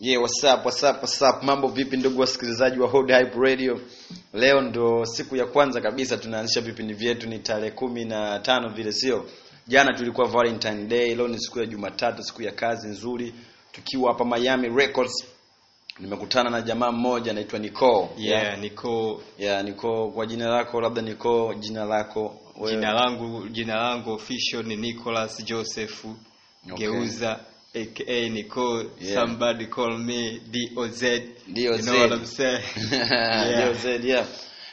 Yeah, what's up, what's up, what's up? Mambo vipi ndugu wasikilizaji wa Hod Hype Radio? Leo ndo siku ya kwanza kabisa tunaanzisha vipindi vyetu, ni tarehe kumi na tano vile, sio? Jana tulikuwa Valentine Day, leo ni siku ya Jumatatu, siku ya kazi nzuri, tukiwa hapa Miami Records. Nimekutana na jamaa mmoja anaitwa Nicole. Yeah, niko Yeah, Nicole, kwa jina lako labda Nicole, jina lako wewe. jina langu jina langu official ni Nicholas Joseph Okay. Geuza aka Nicole Yeah. somebody call me DOZ you know what I'm saying yeah. DOZ, yeah.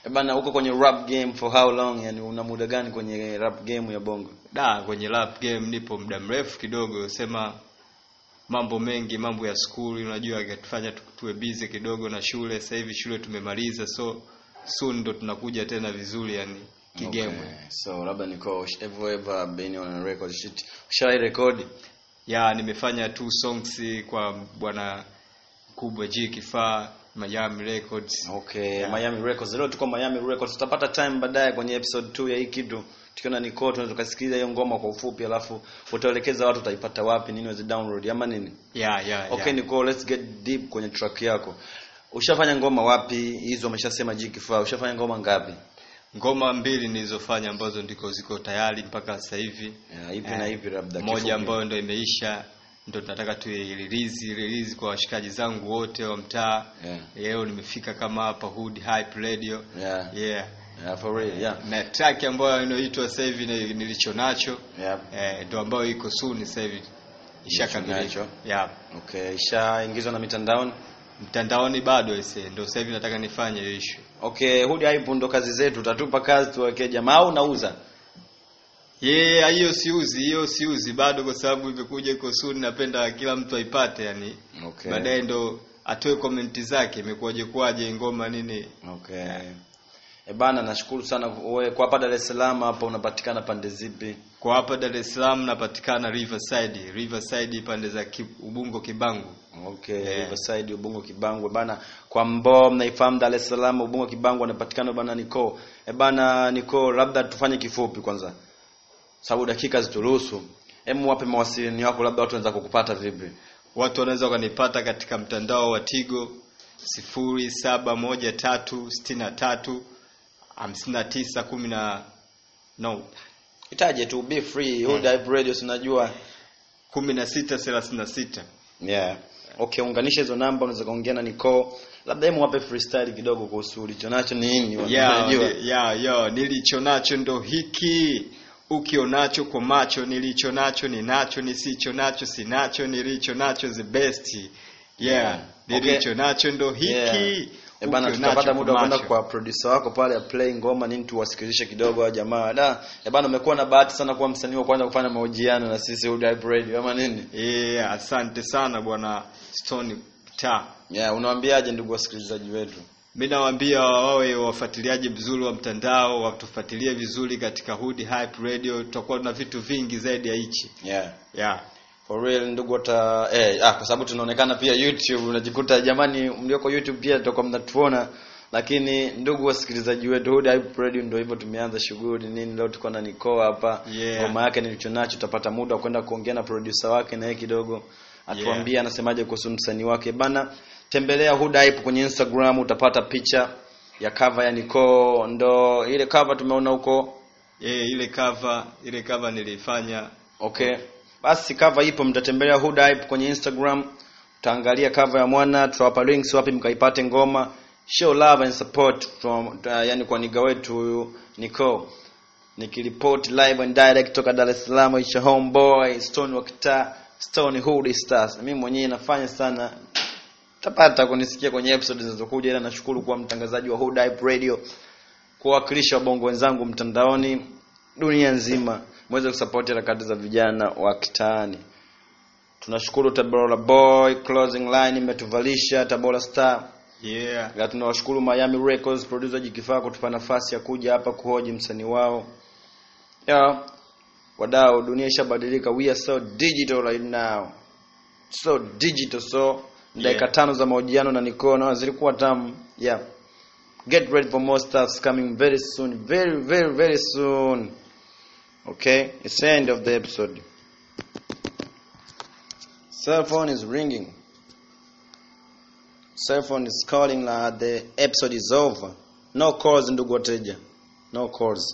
Eh, Bana uko kwenye rap game for how long? Yani una muda gani kwenye rap game ya Bongo? da kwenye rap game nipo muda mrefu kidogo sema mambo mengi mambo ya school unajua yakatufanya tu- tuwe busy kidogo na shule sasa hivi shule tumemaliza so soon ndo tunakuja tena vizuri yani kigame Okay. So labda niko ever ever been on a record shit. Ushawai record? Ya nimefanya tu songs kwa bwana kubwa G Kifaa Miami Records Okay, Yeah. Miami Records. Leo tuko Miami Records. Tutapata time baadaye kwenye episode 2 ya hii kitu. Tukiona ni kwa tunaweza tukasikiliza hiyo ngoma kwa ufupi alafu utaelekeza watu utaipata wapi nini waweze download ama nini? Yeah, yeah. Okay, yeah. Nicole, let's get deep kwenye track yako. Ushafanya ngoma wapi? Hizo umeshasema G Kifaa. Ushafanya ngoma ngapi? Ngoma mbili nilizofanya ambazo ndiko ziko tayari mpaka sasa hivi Eh, na ipi labda moja ambayo ndo imeisha ndo tunataka tu release release kwa washikaji zangu wote wa mtaa Yeah. leo nimefika kama hapa Hood Hype Radio Yeah. yeah Yeah, for real. Yeah. na track ambayo inaitwa sasa hivi nilicho nacho Yeah. eh, ndo ambayo iko soon sasa hivi ishakamilika yeah Okay, ishaingizwa na mitandaoni. Mtandaoni bado ese ndo sasa hivi nataka nifanye hiyo issue Okay, Hudi Hype ndo kazi zetu. Utatupa kazi tuwekee jamaa au unauza? yeah hiyo siuzi hiyo siuzi bado kwa sababu imekuja iko soon napenda kila mtu aipate yani Okay. baadaye ndo atoe komenti zake imekuwaje kwaje ngoma nini Okay. E bana, nashukuru sana wewe kwa hapa Dar es Salaam hapa unapatikana pande zipi? kwa hapa Dar es Salaam napatikana Riverside Riverside pande za ki, Ubungo Kibangu Okay, Yeah. Riverside Ubungo Kibangu bana. Kwa mbao mnaifahamu Dar es Salaam Ubungo Kibangu anapatikana bana Niko. E bana Niko, labda tufanye kifupi kwanza. Sababu dakika zituruhusu. Hemu wape mawasiliano yako labda watu wanaweza kukupata vipi? watu wanaweza kunipata katika mtandao wa Tigo sifuri saba moja tatu sitini na tatu hamsini na tisa kumi na no Itaje tu be free. hmm. Radio unajua. kumi na sita thelathini na sita Yeah. Okay, unganisha hizo namba unaweza kaongea na Nicole. Labda hemu wape freestyle kidogo kuhusu ulichonacho ni nini? Yeah, ni- ya ya nilicho nacho ndo hiki ukionacho kwa macho nilicho nacho nisichonacho nisicho nacho sinacho nilicho nacho the best yeah yeah. nilicho nacho ndo hiki Yeah. Eh bana, tutapata muda wa kwenda kwa producer wako pale play ngoma nini tuwasikilizishe kidogo wa jamaa. Da, E bana, umekuwa na bahati sana kuwa msanii wa kwanza kufanya mahojiano na sisi Hood Hype Radio ama nini? yeah asante sana bwana Stone ta Yeah, unawaambiaje ndugu wasikilizaji wetu? mi nawaambia wawe wafuatiliaji mzuri wa mtandao watufuatilie vizuri katika Hood Hype Radio tutakuwa na vitu vingi zaidi ya hichi Yeah. yeah For real ndugu wata eh ah, kwa sababu tunaonekana pia YouTube unajikuta jamani mlioko YouTube pia tutakuwa mnatuona. Lakini ndugu wasikilizaji wetu Hood Hype Radio ndio hivyo tumeanza shughuli nini leo tuko na Nicole hapa. Yeah. ngoma yake nilicho nacho tutapata muda wa kwenda kuongea na producer wake na yeye kidogo. Atuambie anasemaje kuhusu msanii wake. Bana tembelea Hood Hype kwenye Instagram utapata picha ya cover ya Nicole ndo ile cover tumeona huko. Eh, ile cover ile cover nilifanya. Okay. Basi cover ipo mtatembelea Huda Hype kwenye Instagram. Utaangalia cover ya mwana, tutawapa links wapi mkaipate ngoma. Show love and support from uh, yani kwa niga wetu huyu Nico. Nikiripoti live and direct kutoka Dar es Salaam isha homeboy Stone wa kitaa Stone Hood Stars. Mimi mwenyewe nafanya sana tapata kunisikia kwenye episode zinazokuja ila nashukuru kuwa mtangazaji wa Huda Hype Radio kuwakilisha wabongo wenzangu mtandaoni dunia nzima mweze kusapoti harakati za vijana wa kitaani. Tunashukuru tabora boy closing line imetuvalisha tabora star. Yeah. Na tunawashukuru miami records producer jikifaa kutupa nafasi ya kuja hapa kuhoji msanii wao. Yeah. wadau dunia ishabadilika. We are so digital right now. So digital so. Dakika Yeah. tano za mahojiano na nikono zilikuwa tamu. Yeah. Get ready for more stuffs coming very soon. Very very very soon okay? It's the end of the episode. Cell phone is ringing. Cell phone is calling na the episode is over. No calls ndugu wateja. No calls